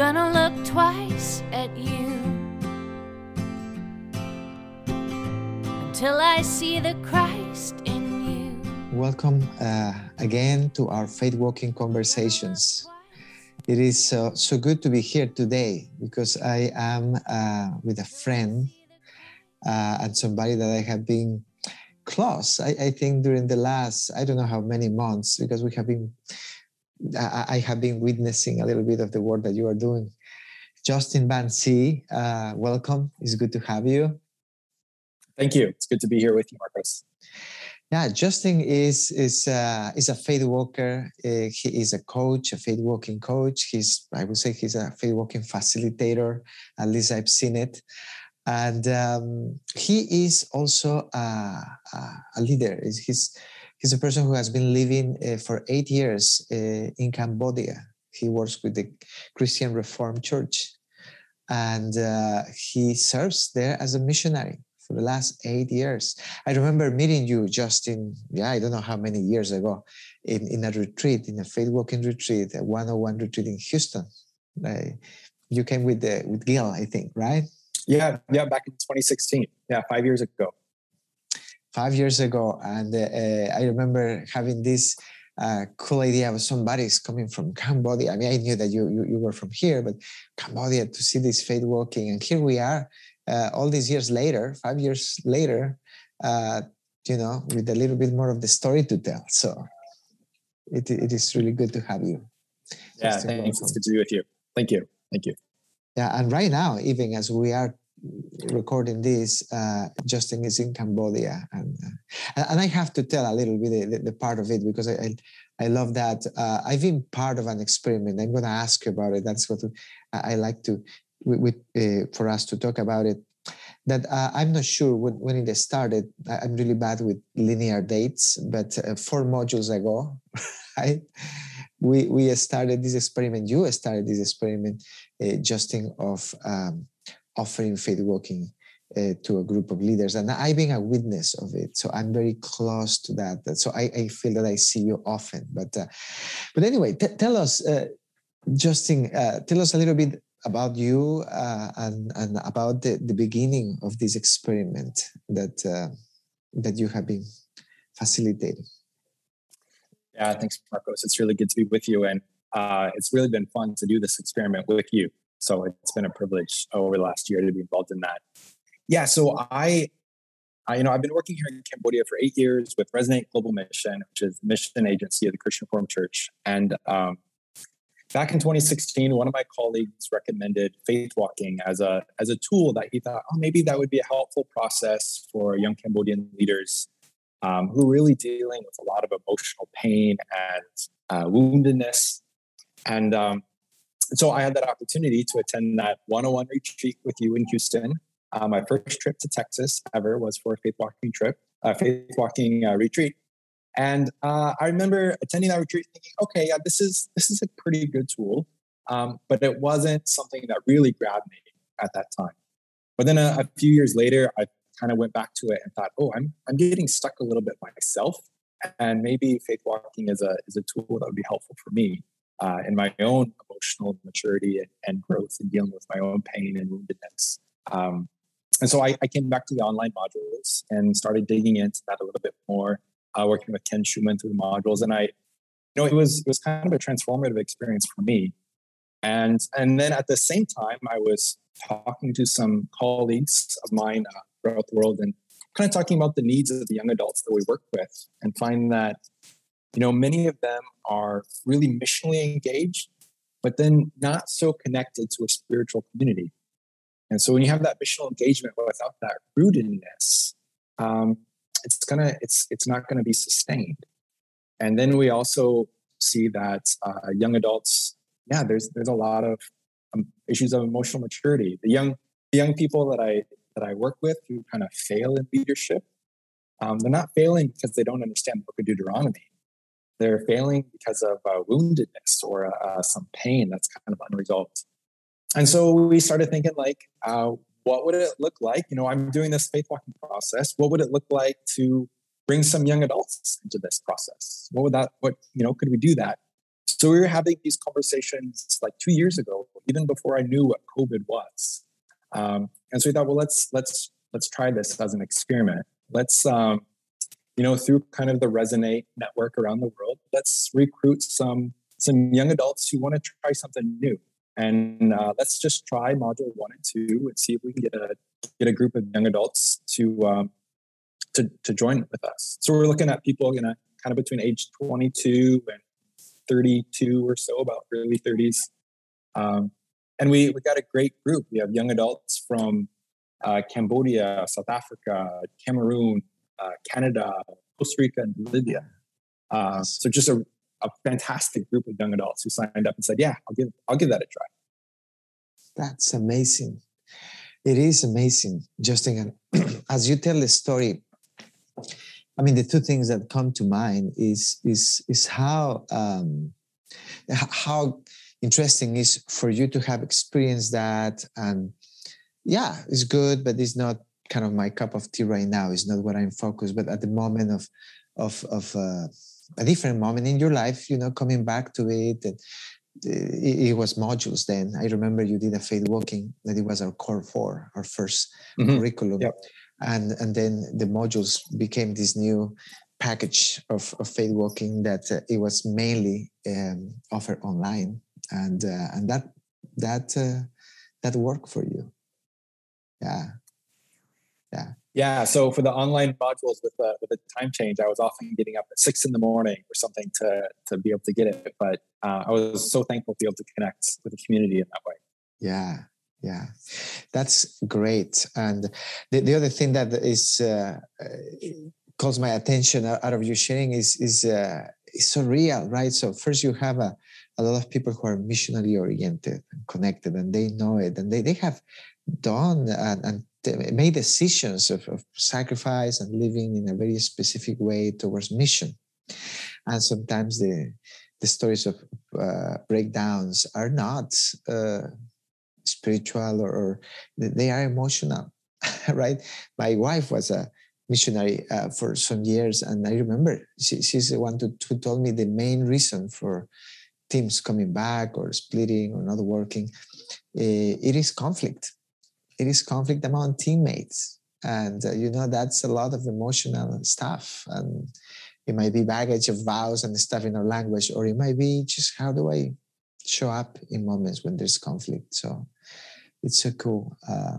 gonna look twice at you until I see the Christ in you. Welcome uh, again to our faith walking conversations. It is uh, so good to be here today because I am uh, with a friend uh, and somebody that I have been close, I, I, think, during the last, I don't know how many months, because we have been, I, I have been witnessing a little bit of the work that you are doing. Justin Van Zee, uh, welcome. It's good to have you. Thank you. It's good to be here with you, Marcos. Yeah, Justin is is uh, is a faith walker. Uh, he is a coach, a faith walking coach. He's I would say he's a faith walking facilitator. At least I've seen it and um, he is also a, a, leader. He's he's a person who has been living uh, for eight years uh, in Cambodia. He works with the Christian Reformed Church, and uh, he serves there as a missionary for the last eight years. I remember meeting you Justin yeah I don't know how many years ago in, in a retreat in a faith walking retreat, a 101 retreat in Houston. you came with the with Gil, I think, right? Yeah, yeah, back in 2016. Yeah, five years ago. Five years ago, and uh, I remember having this uh, cool idea of somebody's coming from Cambodia. I mean, I knew that you, you, you were from here, but Cambodia to see this faith walking, and here we are, uh, all these years later, five years later, uh, you know, with a little bit more of the story to tell. So it, it is really good to have you. Yeah, thanks. It's good to be with you. Thank you. Thank you. Yeah, and right now, even as we are recording this, uh, Justin is in Cambodia, and uh, and I have to tell a little bit the, the part of it because I I, I love that. Uh, I've been part of an experiment. I'm going to ask you about it. That's what I like to with, uh, for us to talk about it. That uh, I'm not sure when, when it started. I'm really bad with linear dates, but uh, four modules ago, right? We we started this experiment. You started this experiment, Justin, of um, offering faith walking uh, to a group of leaders and i've been a witness of it. So i'm very close to that so i, I feel that i see you often but uh, but anyway t- tell us uh, justin uh, tell us a little bit about you uh, and and about the, the beginning of this experiment that uh, that you have been facilitating. Yeah thanks marcos. It's really good to be with you and it's really been fun to do this experiment with you so it's been a privilege over the last year to be involved in that. Yeah, so I, I you know, I've been working here in Cambodia for eight years with Resonate Global Mission, which is the mission agency of the Christian Reformed Church. And um, back in 2016, one of my colleagues recommended faith walking as a as a tool that he thought, oh, maybe that would be a helpful process for young Cambodian leaders um, who are really dealing with a lot of emotional pain and uh, woundedness. And um, so I had that opportunity to attend that 101 retreat with you in Houston. Uh, my first trip to Texas ever was for a faith walking trip, a faith walking uh, retreat. And uh, I remember attending that retreat thinking, okay, yeah, this is this is a pretty good tool, um, but it wasn't something that really grabbed me at that time. But then a, a few years later, I kind of went back to it and thought, oh, I'm I'm getting stuck a little bit myself, and maybe faith walking is a is a tool that would be helpful for me uh, in my own emotional maturity and, and, growth and dealing with my own pain and woundedness. Um, and so I, I, came back to the online modules and started digging into that a little bit more, uh, working with Ken Schumann through the modules. And I, you know, it was it was kind of a transformative experience for me. And and then at the same time, I was talking to some colleagues of mine uh, throughout the world and kind of talking about the needs of the young adults that we work with, and finding that you know, many of them are really missionally engaged, but then not so connected to a spiritual community. And so when you have that missional engagement without that rootedness, um, it's gonna it's it's not gonna be sustained. And then we also see that uh, young adults, yeah, there's there's a lot of um, issues of emotional maturity. The young the young people that I that I work with who kind of fail in leadership, um, they're not failing because they don't understand the book of Deuteronomy they're failing because of uh, woundedness or uh, some pain that's kind of unresolved. And so we started thinking, like, uh, what would it look like? You know, I'm doing this faith walking process. What would it look like to bring some young adults into this process? What would that? What you know? Could we do that? So we were having these conversations like two years ago, even before I knew what COVID was. Um, and so we thought, well, let's let's let's try this as an experiment. Let's um, you know through kind of the Resonate network around the world, let's recruit some some young adults who want to try something new. And uh, let's just try module one and two and see if we can get a get a group of young adults to um, to to join with us. So we're looking at people, you know, kind of between age 22 and 32 or so, about early 30s. Um, and we we got a great group. We have young adults from uh, Cambodia, South Africa, Cameroon, uh, Canada, Costa Rica, and Bolivia. Uh, so just a, a fantastic group of young adults who signed up and said, "Yeah, I'll give I'll give that a try." That's amazing. It is amazing, Justin. And as you tell the story, I mean, the two things that come to mind is is is how um, how interesting is for you to have experienced that, and yeah, it's good, but it's not kind of my cup of tea right now. is not what I'm focused. But at the moment of of of uh, a different moment in your life, you know, coming back to it, and it, it, was modules. Then I remember you did a faith walking that it was our core four, our 1st mm-hmm. curriculum. Yep and and then the modules became this new package of, of faith walking that uh, it was mainly um, offered online and uh, and that that uh, that worked for you yeah yeah. Yeah so for the online modules with the with the time change i was often getting up at six in the morning or something to to be able to get it but uh, i was so thankful to be able to connect with the community in that way. Yeah yeah. That's great and the, the other thing that is uh, uh calls my attention out of your sharing is is uh, is so real right? So first you have a, a lot of people who are missionally oriented and connected and they know it and they, they have done and, and made decisions of, of sacrifice and living in a very specific way towards mission and sometimes the the stories of uh, breakdowns are not uh, spiritual or, or they are emotional, right? My wife was a missionary uh, for some years, and I remember she, she's the one who, who told me the main reason for teams coming back or splitting or not working. Uh, it is conflict. It is conflict among teammates, and uh, you know that's a lot of emotional stuff and it might be baggage of vows and stuff in our language or it might be just how do i show up in moments when there's conflict so it's so cool uh,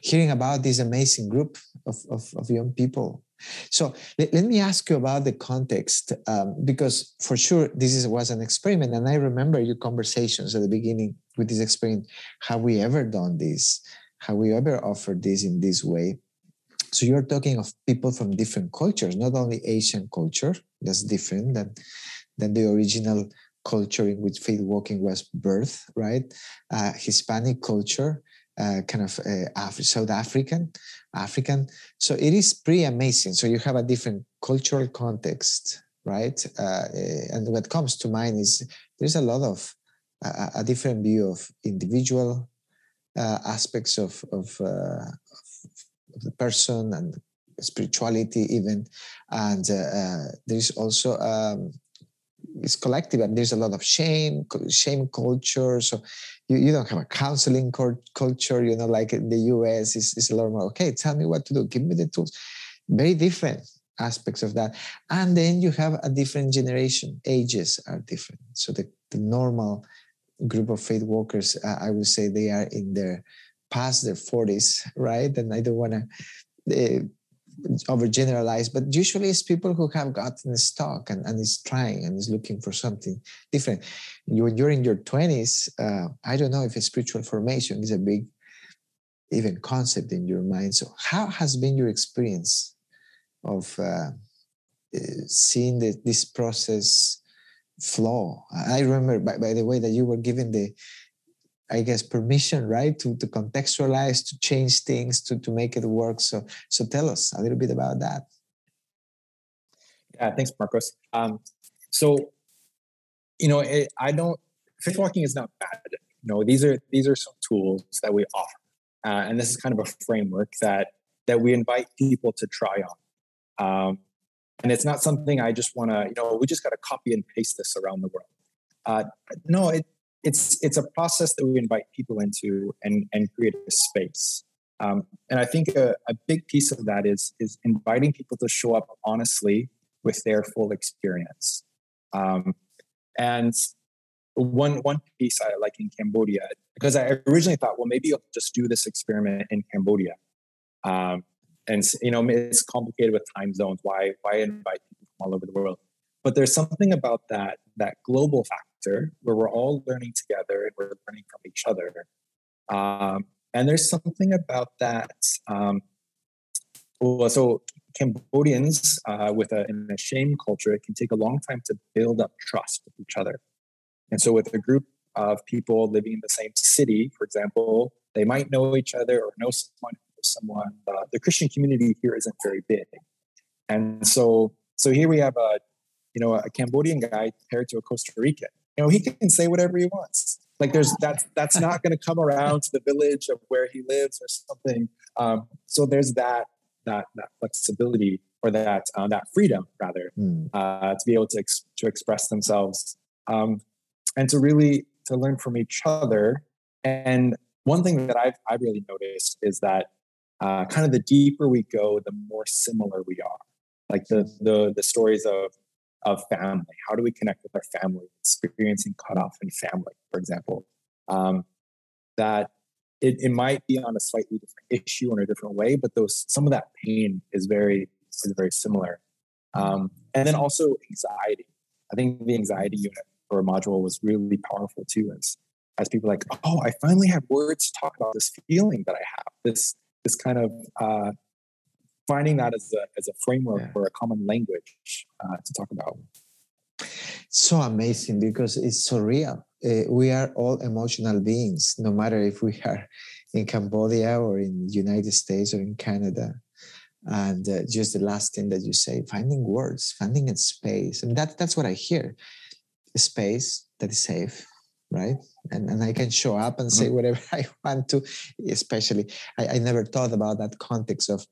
hearing about this amazing group of, of, of young people. So let, let, me ask you about the context, um, because for sure this is, was an experiment, and I remember your conversations at the beginning with this experiment. Have we ever done this? Have we ever offered this in this way? So you're talking of people from different cultures, not only Asian culture, that's different than than the original culture in which faith walking was birth, right? Uh, Hispanic culture, uh, kind of uh, Af- South African, African. So it is pretty amazing. So you have a different cultural context, right? Uh, eh, and what comes to mind is there's a lot of a different view of individual uh, aspects of of, uh, of the person and spirituality even. And uh, there is also um, it's collective and there's a lot of shame shame culture. So you, you don't have a counseling culture you know like in the us it's, it's a lot more okay tell me what to do give me the tools. Very different aspects of that. And then you have a different generation. Ages are different. So the, the normal group of faith walkers i would say they are in their past their 40s right and i don't want to uh, overgeneralize, but usually it's people who have gotten stuck and, and is trying and is looking for something different. You, when you're in your 20s, uh, I don't know if a spiritual formation is a big even concept in your mind. So how has been your experience of uh, uh seeing the, this process flow? I remember, by, by the way, that you were given the I guess permission, right, to to contextualize, to change things, to to make it work. So so tell us a little bit about that. Yeah, thanks, Marcos. Um, so you know, it, I don't. Faith walking is not bad. You know, these are these are some tools that we offer, uh, and this is kind of a framework that that we invite people to try on. Um, and it's not something I just want to, you know, we just got to copy and paste this around the world. Uh, no, it, it's it's a process that we invite people into and and create a space. Um, and I think a, a big piece of that is is inviting people to show up honestly with their full experience. Um, and one one piece I like in Cambodia because I originally thought, well, maybe I'll just do this experiment in Cambodia. Um, and you know, it's complicated with time zones. Why why invite people from all over the world? But there's something about that that global factor where we're all learning together and we're learning from each other. Um, and there's something about that. Um, well, so Cambodians uh, with a, in a shame culture, it can take a long time to build up trust with each other. And so, with a group of people living in the same city, for example, they might know each other or know someone someone. Uh, the Christian community here isn't very big, and so so here we have a you know a Cambodian guy paired to a Costa Rican. You know he can say whatever he wants. Like there's that's that's not going to come around to the village of where he lives or something. Um, so there's that that that flexibility or that uh, that freedom rather mm. uh, to be able to ex- to express themselves um, and to really to learn from each other. And one thing that I've I've really noticed is that uh, kind of the deeper we go, the more similar we are. Like the the the stories of of family. How do we connect with our family? Experiencing cutoff in family, for example. Um, that it, it might be on a slightly different issue in a different way, but those some of that pain is very is very similar. Um, and then also anxiety. I think the anxiety unit or module was really powerful too, as as people like, oh, I finally have words to talk about this feeling that I have, this this kind of uh, finding that as a, as a framework yeah. or a common language uh, to talk about. So amazing because it's so real. Uh, we are all emotional beings, no matter if we are in Cambodia or in the United States or in Canada. And uh, just the last thing that you say, finding words, finding a space, and that that's what I hear, a space that is safe, right? And, and I can show up and say mm-hmm. whatever I want to, especially, I, I never thought about that context of,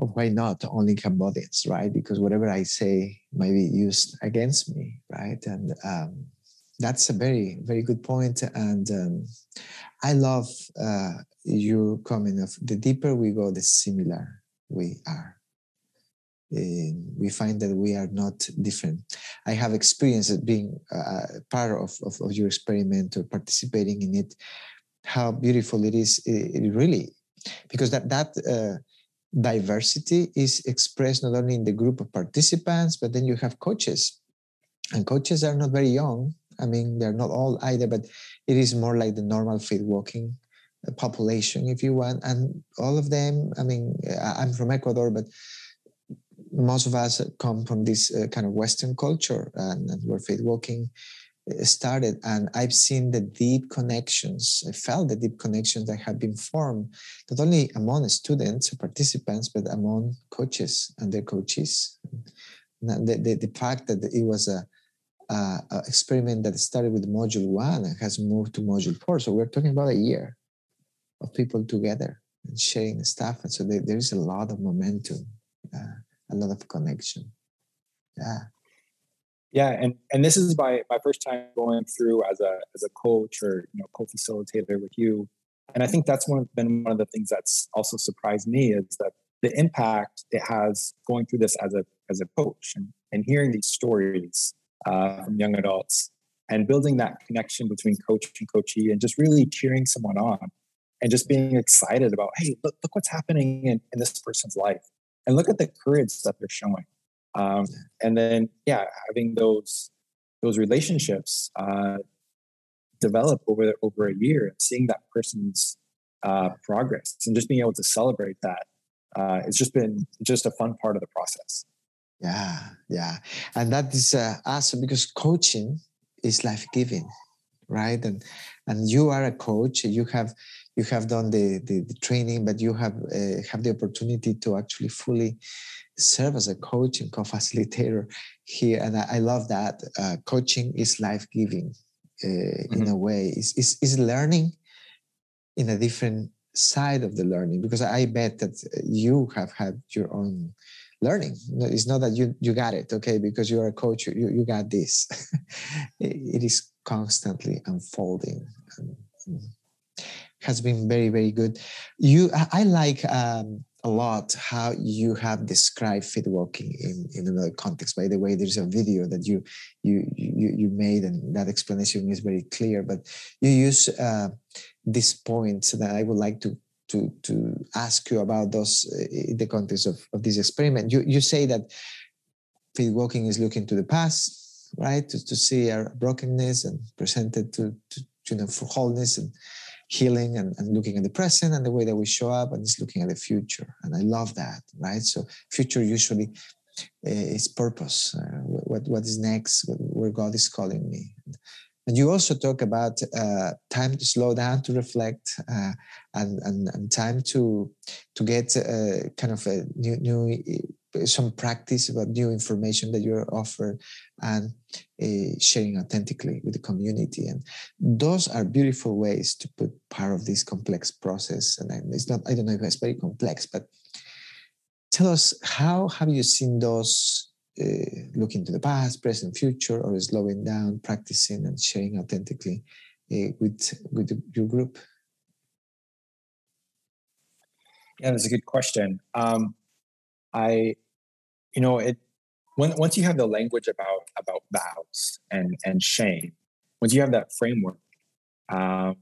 of why not only Cambodians, right? Because whatever I say might be used against me, right? And um, that's a very, very good. And um, I love uh, your comment of the deeper we go, the similar we are uh, we find that we are not different. I have experienced being uh, part of, of, of, your experiment or participating in it, how beautiful it is, it, it really, because that, that uh, diversity is expressed not only in the group of participants, but then you have coaches. And coaches are not very young. I mean, they're not all either, but it is more like the normal faith walking uh, population, if you want. And all of them, I mean, I'm from Ecuador, but most of us come from this uh, kind of Western culture and, and where faith walking uh, started. And I've seen the deep connections, I felt the deep connections that have been formed, not only among students, or participants, but among coaches and their coaches. The, the, the fact that it was a, a, a, experiment that started with module one and has moved to module four. So we're talking about a year of people together and sharing stuff. And so there, is a lot of momentum. Uh, a lot of connection. Yeah. Yeah, and and this is my my first time going through as a as a coach or you know co-facilitator with you, and I think that's one of, been one of the things that's also surprised me is that the impact it has going through this as a as a coach and, and hearing these stories uh, from young adults and building that connection between coach and coachee and just really cheering someone on and just being excited about hey look, look what's happening in, in this person's life and look at the courage that they're showing. Um, and then, yeah, having those those relationships uh, develop over over a year and seeing that person's uh, progress and just being able to celebrate that uh, it's just been just a fun part of the process. Yeah, yeah, and that is uh, awesome because coaching is life giving, right? And and you are a coach. You have you have done the, the, the training, but you have uh, have the opportunity to actually fully serve as a coach and co-facilitator here. And I, I love that. Uh, coaching is life-giving uh, mm-hmm. in a way. Is is learning in a different side of the learning because I bet that you have had your own learning. It's not that you you got it, okay, because you are a coach, you you got this. it is constantly unfolding. And, has been very very good. You, I like um, a lot how you have described faith walking in, in another context. By the way, there's a video that you you you, you made, and that explanation is very clear. But you use uh, this point that I would like to to to ask you about those in the context of, of this experiment. You you say that faith walking is looking to the past, right? To, to see our brokenness and presented to, to you know for wholeness and healing and, and looking at the present and the way that we show up and it's looking at the future. And i love that right? So future usually uh, is purpose. Uh, what what is next? Where god is calling me. And you also talk about uh, time to slow down to reflect uh, and, and and time to to get uh, kind of a new new some practice about new information that you're offered and uh, sharing authentically with the community. And those are beautiful ways to put part of this complex process. And it's not i don't know if it's very complex but tell us how have you seen those uh, looking to the past present future or slowing down practicing and sharing authentically uh, with with your group? Yeah that's a good question. Um, I, you know, it when, once you have the language about about vows and and shame, once you have that framework, um,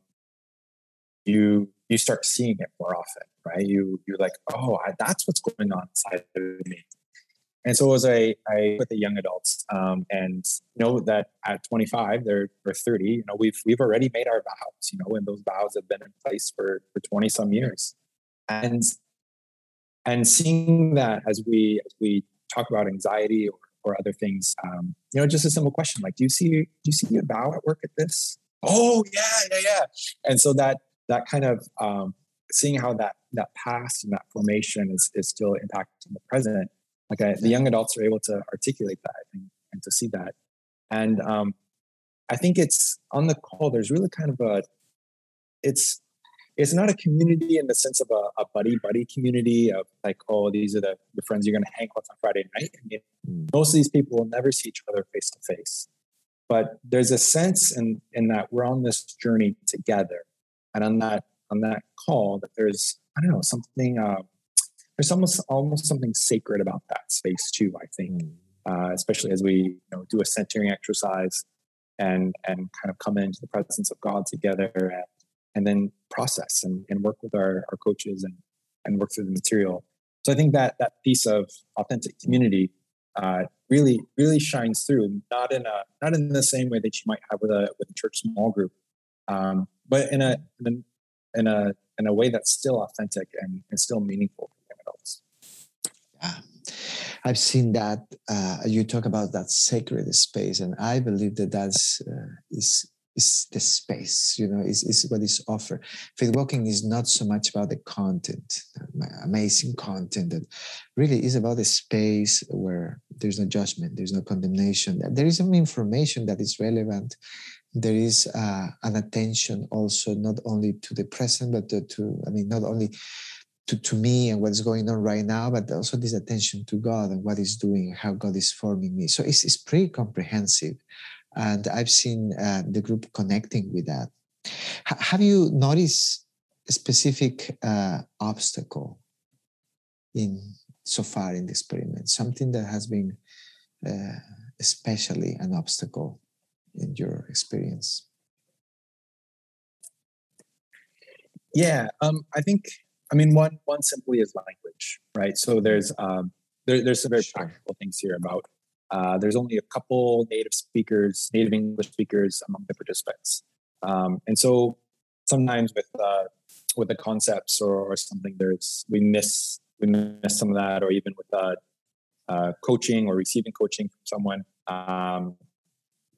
you you start seeing it more often, right? You you're like, oh, I, that's what's going on inside of me. And so as I I with the young adults, um, and know that at 25, they're or 30, you know, we've we've already made our vows, you know, and those vows have been in place for for 20 some years, and and seeing that as we as we talk about anxiety or, or other things um, you know just a simple question like do you see do you see a vow at work at this? Oh yeah yeah yeah. And so that that kind of um, seeing how that that past and that formation is is still impacting the present like I, the young adults are able to articulate that and, and to see that. And um, i think it's on the call there's really kind of a it's it's not a community in the sense of a, a buddy buddy community of like oh these are the, the friends you're going to hang with on friday night I mean, mm. most of these people will never see each other face to face but there's a sense in in that we're on this journey together and on that on that call that there's i don't know something uh, there's almost almost something sacred about that space too i think mm. uh, especially as we you know do a centering exercise and and kind of come into the presence of god together and and then process and, and work with our, our coaches and, and work through the material. So I think that that piece of authentic community uh, really really shines through, not in a not in the same way that you might have with a with a church small group, um, but in a, in a in a in a way that's still authentic and, and still meaningful for young adults. Yeah. I've seen that uh, you talk about that sacred space, and I believe that that's uh, is is the space, you know, is, is what is offered. Faith walking is not so much about the content, amazing content that really is about the space where there's no judgment, there's no condemnation. There is some information that is relevant. There is uh, an attention also not only to the present, but to, to I mean, not only to, to me and what's going on right now, but also this attention to God and what He's doing, how God is forming me. So it's, it's pretty comprehensive and I've seen uh, the group connecting with that. H- have you noticed a specific uh, obstacle in so far in the experiment? Something that has been uh, especially an obstacle in your experience? Yeah, um, I think. I mean, one one simply is language, right? So there's um, there, there's some very sure. practical things here about uh, there's only a couple native speakers, native English speakers among the participants, um, and so sometimes with uh, with the concepts or, or, something, there's we miss we miss some of that, or even with uh, uh coaching or receiving coaching from someone um,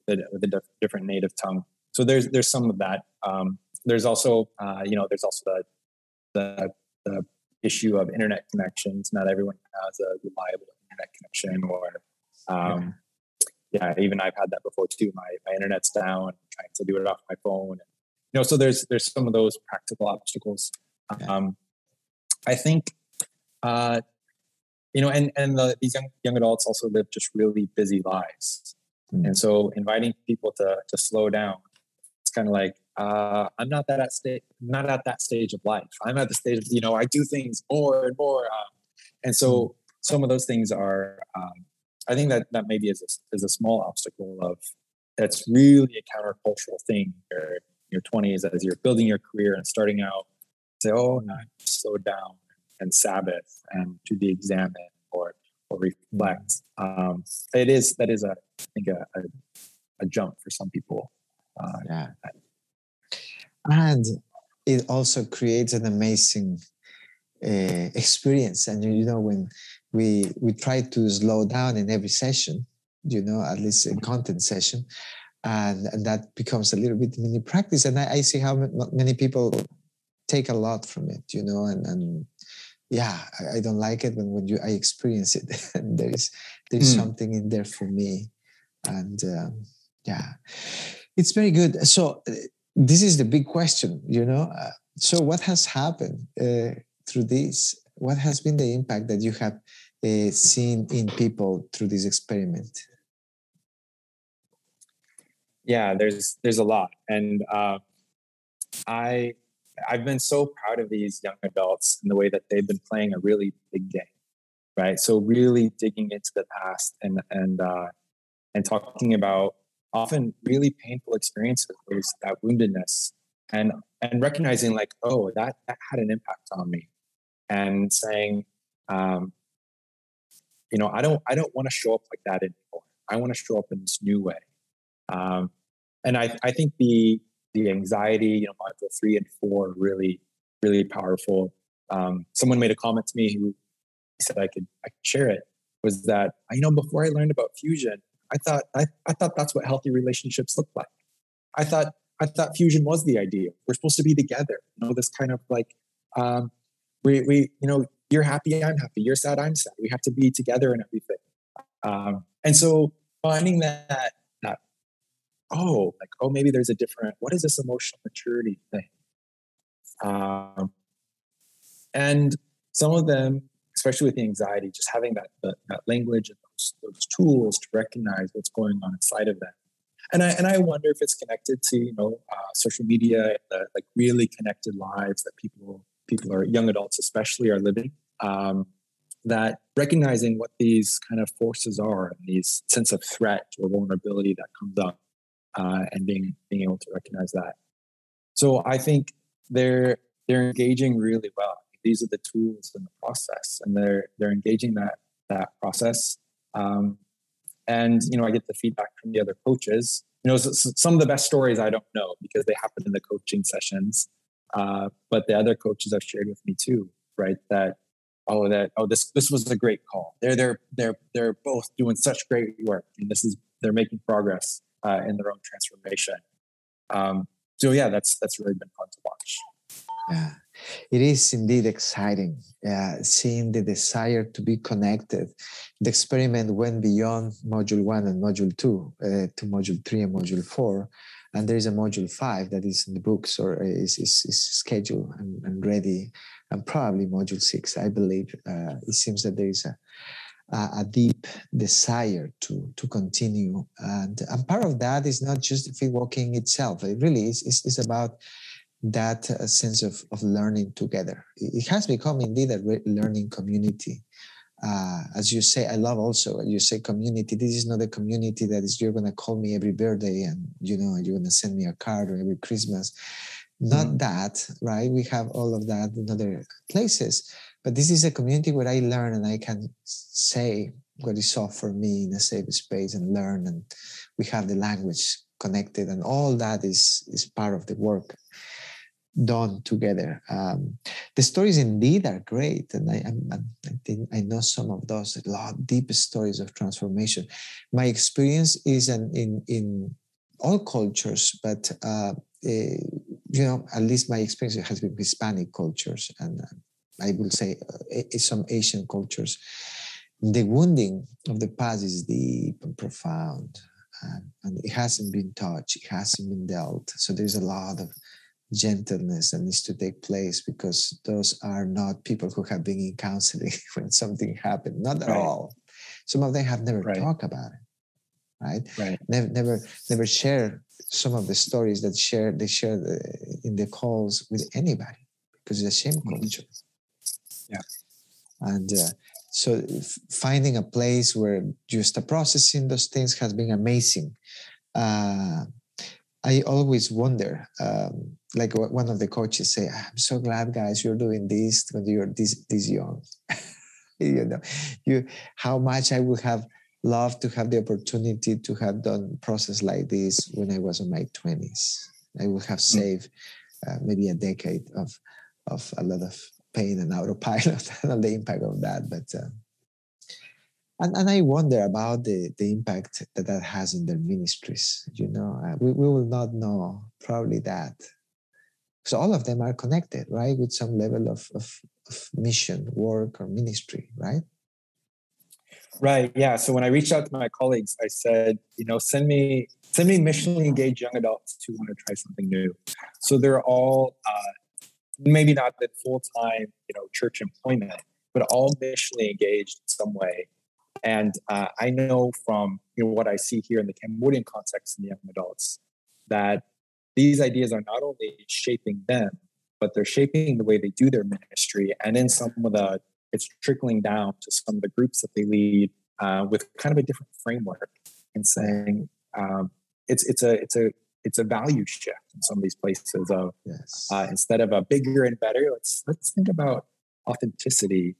with a different native tongue. So there's there's some of that. Um, there's also uh, you know there's also the, the the issue of internet connections. Not everyone has a reliable internet connection or um, yeah. yeah. even I've had that before too. My my internet's down, I'm trying to do it off my phone. And, you know, so there's there's some of those practical obstacles. Um, I think uh, you know, and and the, these young young adults also live just really busy lives, mm. and so inviting people to to slow down, it's kind of like uh, I'm not that at stage, not at that stage of life. I'm at the stage of you know I do things more and more, uh, and so mm. some of those things are. Um, I think that that maybe is a, is a small obstacle of that's really a countercultural thing. Your your 20s as you're building your career and starting out, say, oh, no, slow down and Sabbath and to be examined or or reflect. Um, it is that is a I think a, a, a jump for some people. Uh, yeah, and it also creates an amazing uh, experience. And you know when we we try to slow down in every session, you know, at least a content session, and, and that becomes a little bit mini practice. And I, I see how many people take a lot from it, you know, and, and yeah, I, I, don't like it when, when you I experience it and there is there's mm. something in there for me. And um, yeah, it's very good. So uh, this is the big question, you know. Uh, so what has happened uh, through this? What has been the impact that you have uh, seen in people through this experiment? Yeah, there's there's a lot, and uh, I I've been so proud of these young adults in the way that they've been playing a really big game, right? So really digging into the past and and uh, and talking about often really painful experiences, that woundedness, and and recognizing like, oh, that that had an impact on me, and saying, um, you know, I don't I don't want to show up like that anymore. I want to show up in this new way. Um, and I I think the the anxiety, you know, module three and four really, really powerful. Um, someone made a comment to me who said I could, I could share it was that, you know, before I learned about fusion, I thought, I, I thought that's what healthy relationships look like. I thought, I thought fusion was the idea. We're supposed to be together, you know, this kind of like, um, we, we, you know, you're happy, I'm happy. You're sad, I'm sad. We have to be together and everything. Um, and so finding that that oh, like, oh, maybe there's a different, what is this emotional maturity thing? Um, and some of them, especially with the anxiety, just having that, that, that language and those, those, tools to recognize what's going on inside of them. And I, and I wonder if it's connected to, you know, uh, social media, the, like really connected lives that people, people are young adults, especially are living. Um, that recognizing what these kind of forces are and these sense of threat or vulnerability that comes up uh, and being being able to recognize that. So I think they're they're engaging really well. These are the tools in the process, and they're they're engaging that that process. Um, and you know, I get the feedback from the other coaches. You know, some of the best stories I don't know because they happen in the coaching sessions. Uh, but the other coaches have shared with me too, right? That oh, that oh, this this was a great call. They're they're they're they're both doing such great work, and this is they're making progress uh, in their own transformation. Um, so yeah, that's that's really been fun to watch. Yeah, it is indeed exciting. Yeah, seeing the desire to be connected. The experiment went beyond module one and module two uh, to module three and module four, and there is a module five that is in the books or is is, is scheduled and, and ready, and probably module six. I believe uh, it seems that there is a a deep desire to to continue. And and part of that is not just faith walking itself. It really is is, about that uh, sense of, of learning together. It has become indeed a learning community uh, as you say i love also you say community this is not a community that is you're going to call me every birthday and you know you're going to send me a card or every christmas not mm-hmm. that right we have all of that in other places but this is a community where I learn and I can say what is soft for me in a safe space and learn. And we have the language connected, and all that is is part of the work done together. Um, the stories indeed are great, and I, I, I, think I know some of those a lot deep stories of transformation. My experience is an, in in all cultures, but uh, uh, you know, at least my experience has been Hispanic cultures, and uh, I will say, uh, some Asian cultures, the wounding of the past is deep and profound, and, and, it hasn't been touched, it hasn't been dealt. So there's a lot of gentleness that needs to take place because those are not people who have been in counseling when something happened. Not at Right. all. Some of them have never Right. talked about it. Right? Right. Never, never, never share some of the stories that share they share the, in the calls with anybody because it's a shame Mhm. culture. Yeah. And uh, so finding a place where you start processing those things has been amazing. Uh, I always wonder, um, like one of the coaches say, "I'm so glad, guys, you're doing this when you're this this young." you know, you how much I would have loved to have the opportunity to have done process like this when I was in my twenties. I would have saved uh, maybe a decade of of a lot of pain and autopilot and the impact of that. But uh, and, and I wonder about the, the impact that that has in their ministries. You know, uh, we, we will not know probably that. So all of them are connected, right, with some level of, of, of mission, work, or ministry, right? Right. Yeah. So when I reached out to my colleagues, I said, you know, send me send me missionally engaged young adults who want to try something new. So they're all uh, maybe not in full time, you know, church employment, but all missionally engaged in some way. And uh, I know from you know what I see here in the Cambodian context in the young adults that these ideas are not only shaping them, but they're shaping the way they do their ministry, and in some of the it's trickling down to some of the groups that they lead uh, with kind of a different framework and saying um, it's it's a it's a it's a value shift in some of these places of Yes. uh, instead of a bigger and better let's let's think about authenticity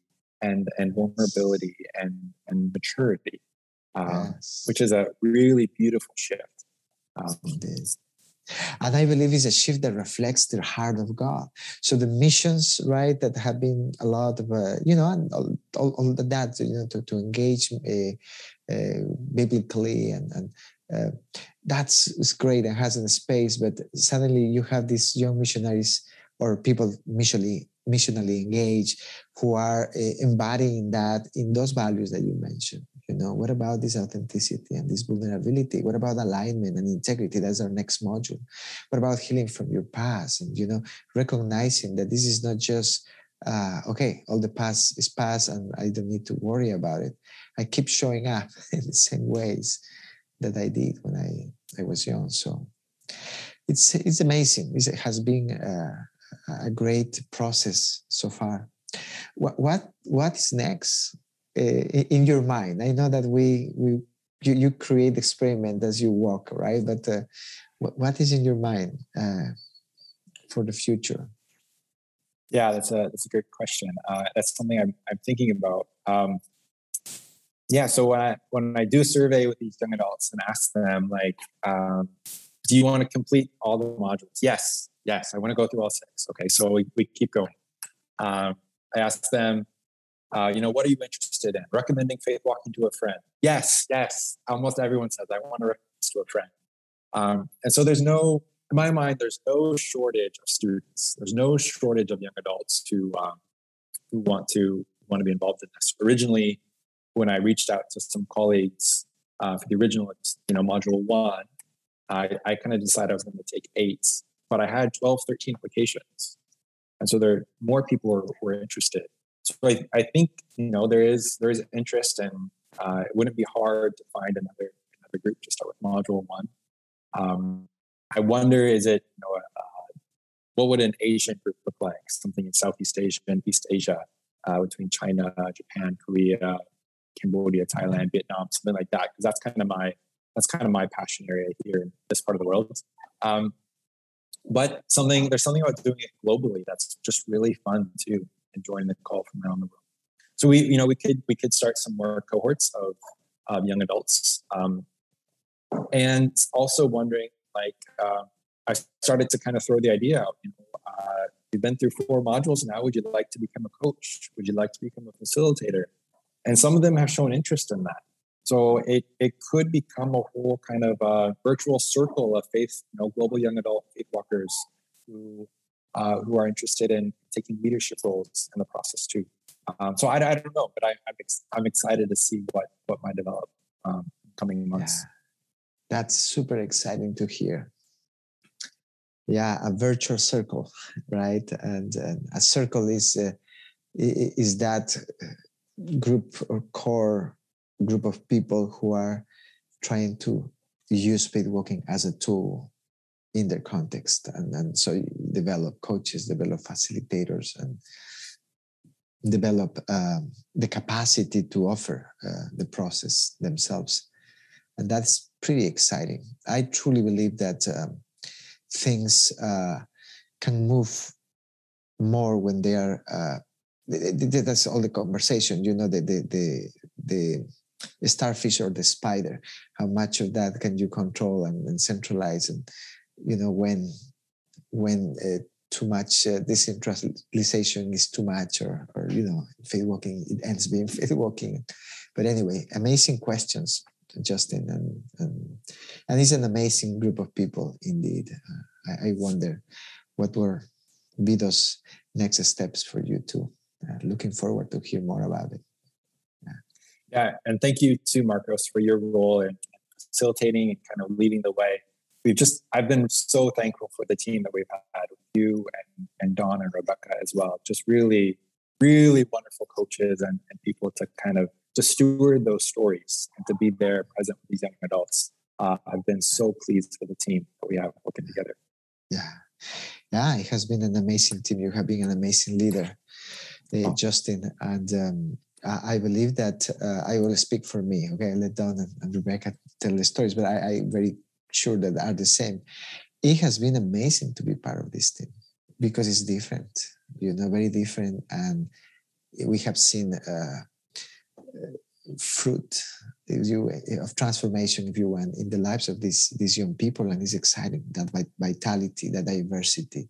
and and vulnerability and and maturity um, yes. which is a really beautiful shift um, Indeed. And I believe it's a shift that reflects the heart of God. So the missions, right, that have been a lot of, uh, you know, and all, all, all that, you know, to, to engage uh, uh, biblically and, and uh, that's is great and has a space. But suddenly you have these young missionaries or people missionally missionally engaged who are uh, embodying that in those values that you mentioned. You know, what about this authenticity and this vulnerability? What about alignment and integrity? That's our next module. What about healing from your past? And, you know, recognizing that this is not just, uh, okay, all the past is past and I don't need to worry about it. I keep showing up in the same ways that I did when I, I was young. So it's, it's amazing. It has been uh, a great process so far. What, what, what is next? uh, in your mind? I know that we we you, you create experiment as you walk right? But uh, what, what is in your mind uh, for the future? Yeah that's a that's a great question. Uh, that's something i'm, I'm thinking about. Um, yeah so when I, when I do a survey with these young adults and ask them like um, do you want to complete all the modules? Yes yes i want to go through all six okay so we, we keep going um, i ask them uh, you know, what are you interested in? Recommending faith walking to a friend. Yes, yes. Almost everyone says, I want to recommend to a friend. Um, and so there's no, in my mind, there's no shortage of students. There's no shortage of young adults who um, who want to want to be involved in this. Originally, when I reached out to some colleagues uh, for the original, you know, module one, I, I kind of decided I was going to take eight, but I had 12, 13 applications. And so there more people were, were interested. So I, I think you know there is there is interest, and uh, it wouldn't be hard to find another another group to start with module one. Um, I wonder, is it you know uh, what would an Asian group look like? Something in Southeast Asia and East Asia, uh, between China, Japan, Korea, Cambodia, Thailand, Vietnam, something like that. Because that's kind of my that's kind of my passion area here in this part of the world. Um, but something there's something about doing it globally that's just really fun too and join the call from around the world. So we, you know, we could we could start some more cohorts of, of young adults, um, and also wondering like uh, I started to kind of throw the idea out. You know, uh, you've been through four modules now. Would you like to become a coach? Would you like to become a facilitator? And some of them have shown interest in that. So it it could become a whole kind of uh, virtual circle of faith, you know, global young adult faith walkers who uh, who are interested in taking leadership roles in the process too. Um, so I, I, don't know, but I, am ex- I'm excited to see what what might develop um, coming months. Yeah. That's super exciting to hear. yeah a virtual circle right and, and a circle is uh, is that group or core group of people who are trying to use faith walking as a tool in their context. And, and so develop coaches develop facilitators and develop um, the capacity to offer uh, the process themselves. And that's pretty exciting. I truly believe that um, things uh, can move more when they are uh, that's all the conversation you know the the the, the starfish or the spider how much of that can you control and, and centralize? And you know when when uh, too much uh, decentralization is too much or or you know faith walking it ends being faith walking. But anyway amazing questions justin and and, and it's an amazing group of people indeed. Uh, I, I, wonder what will be those next steps for you too uh, looking forward to hear more about it. Yeah and thank you to marcos for your role in facilitating and kind of leading the way we've just I've been so thankful for the team that we've had with you and, and Don and Rebecca as well. Just really, really wonderful coaches and, and people to kind of to steward those stories and to be there present with these young adults. Uh, I've been so pleased with the team that we have working together. Yeah. Yeah, it has been an amazing team. You have been an amazing leader, uh, oh. Justin. And um, I believe that uh, I will speak for me. Okay, I let Don and, Rebecca tell the stories, but I, I very sure that are the same. It has been amazing to be part of this team because it's different, you know, very different. And we have seen uh, fruit of transformation, if you want, in the lives of these these young people, and it's exciting. That vitality, that diversity,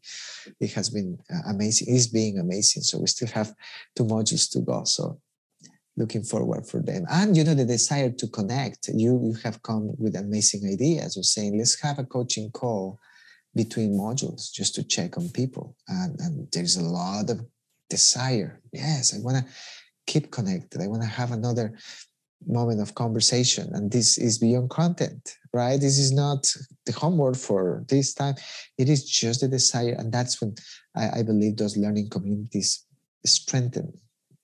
it has been uh, amazing. It's being amazing. So we still have two modules to go. So looking forward for them. And you know the desire to connect. You you have come with amazing ideas of saying let's have a coaching call between modules just to check on people. And, and there's a lot of desire. Yes i want to keep connected. I want to have another moment of conversation. And this is beyond content right? This is not the homework for this time. It is just the desire. And that's when i, I believe those learning communities strengthen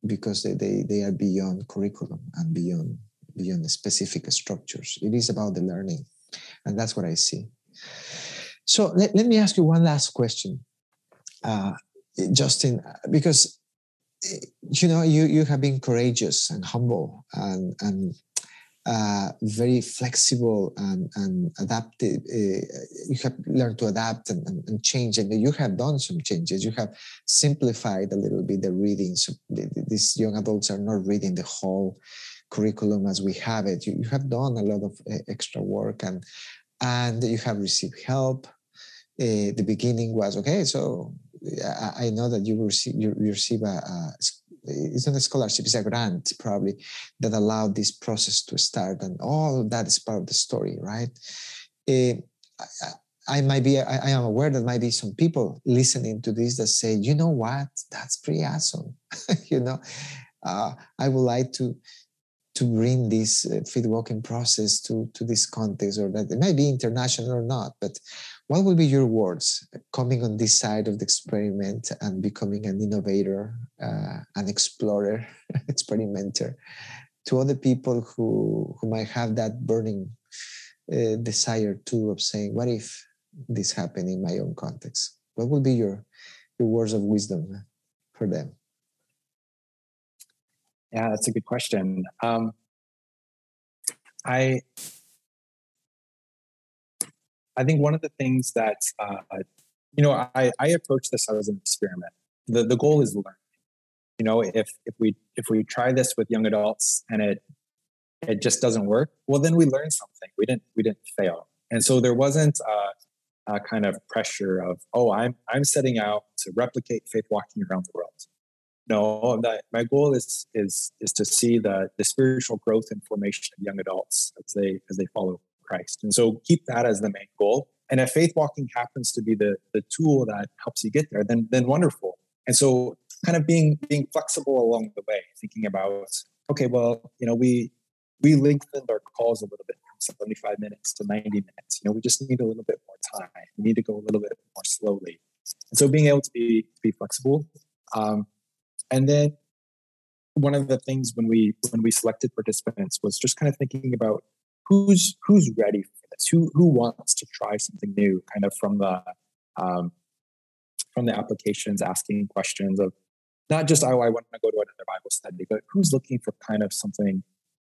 because they, they, they are beyond curriculum and beyond beyond specific structures. It is about the learning. And that's what I see. So let, let me ask you one last question, uh, Justin, because you know you you have been courageous and humble and and uh, very flexible and, and adaptive. Uh, you have learned to adapt and, and, and, change, and you have done some changes. You have simplified a little bit the reading. So these young adults are not reading the whole curriculum as we have it. You, you have done a lot of uh, extra work, and and you have received help. Uh, the beginning was okay. So I, I know that you receive you, you receive a, a it's not a scholarship, it's a grant probably that allowed this process to start. And all that is part of the story, right? Uh, I, I, might be, I, I, am aware that might be some people listening to this that say, you know what, that's pretty awesome. you know, uh, I would like to to bring this uh, faith walking process to to this context, or that it might be international or not. But what will be your words coming on this side of the experiment and becoming an innovator, uh, an explorer, experimenter to other people who, who might have that burning uh, desire too of saying, what if this happened in my own context? What will be your, your words of wisdom for them? Yeah, that's a good question. Um, I I think one of the things that uh, you know I, I approach this as an experiment. The the goal is learning. You know, if if we if we try this with young adults and it it just doesn't work, well then we learn something. We didn't we didn't fail. And so there wasn't a, a kind of pressure of oh I'm I'm setting out to replicate faith walking around the world. No, my goal is is is to see the the spiritual growth and formation of young adults as they as they follow Christ. And so keep that as the main goal. And if faith walking happens to be the, the tool that helps you get there, then then wonderful. And so kind of being being flexible along the way, thinking about, okay, well, you know, we we lengthened our calls a little bit from 75 minutes to 90 minutes. You know, we just need a little bit more time. We need to go a little bit more slowly. And so being able to be be flexible. Um, and then one of the things when we when we selected participants was just kind of thinking about who's who's ready for this, who who wants to try something new, kind of from the um, from the applications, asking questions of not just oh I want to go to another Bible study, but who's looking for kind of something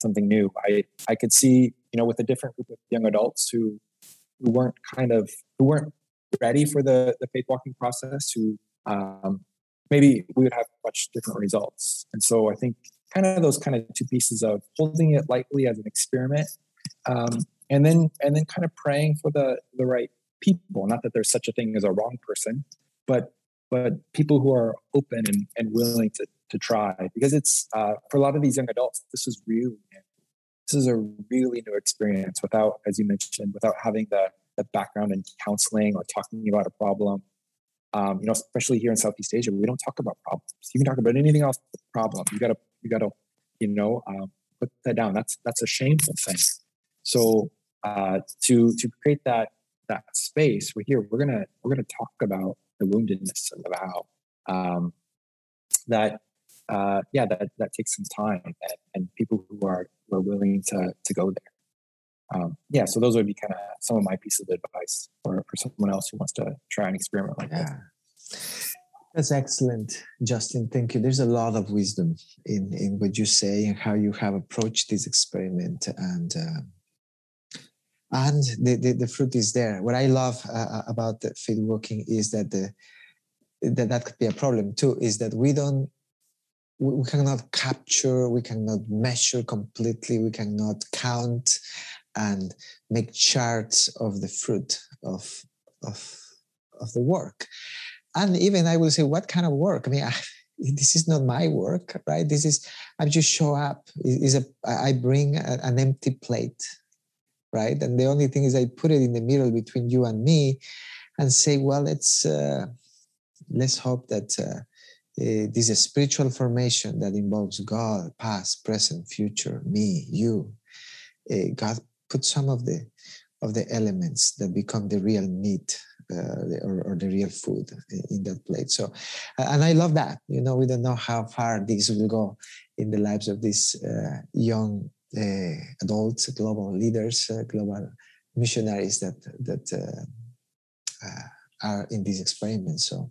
something new. I I could see you know with a different group of young adults who who weren't kind of who weren't ready for the the faith walking process who um, maybe we would have much different results. And so I think kind of those kind of two pieces of holding it lightly as an experiment, um, and then and then kind of praying for the the right people. Not that there's such a thing as a wrong person, but but people who are open and, and willing to to try because it's uh, for a lot of these young adults this is really this is a really new experience without as you mentioned without having the the background in counseling or talking about a problem um, you know, especially here in Southeast Asia, we don't talk about problems. You can talk about anything else problem. You gotta, you gotta, you know, um, put that down. That's that's a shameful thing. So uh, to to create that that space, we're here. We're gonna we're gonna talk about the woundedness of the vow. Um, that uh, yeah, that that takes some time, and, and people who are who are willing to to go there um, yeah, so those would be kind of some of my pieces of advice for, for someone else who wants to try an experiment like yeah. that. That's excellent, Justin. Thank you. There's a lot of wisdom in, in what you say and how you have approached this experiment, and uh, and the, the, the fruit is there. What I love uh, uh about the faith walking is that the that that could be a problem too. Is that we don't we cannot capture, we cannot measure completely, we cannot count and make charts of the fruit of of of the work and even i will say what kind of work i mean I, this is not my work right this is i just show up is a i bring a, an empty plate right and the only thing is i put it in the middle between you and me and say well let's uh, let's hope that uh, uh, this is spiritual formation that involves god past present future me you uh, god put some of the of the elements that become the real meat uh, or, or, the real food in that plate. So, and I love that. You know, we don't know how far this will go in the lives of these uh, young adults, global leaders, uh, global missionaries that that uh, uh, are in these experiments. So,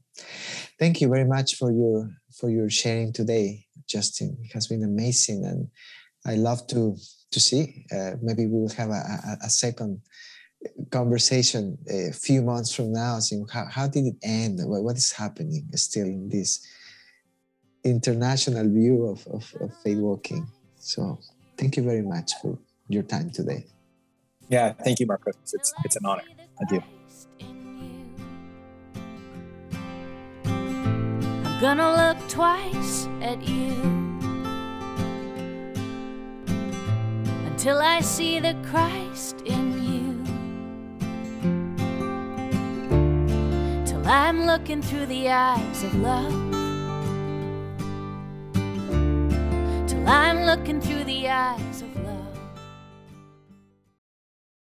thank you very much for your for your sharing today, Justin. It has been amazing, and I love to to see. Uh, maybe we will have a, a, a, second conversation a few months from now, seeing how, how did it end? What, what is happening still in this international view of, of, of faith walking? So thank you very much for your time today. Yeah, thank you, Marcos. It's, it's an honor. Thank you. I'm gonna look twice at you. till I see the Christ in you. Till I'm looking through the eyes of love. I'm looking through the eyes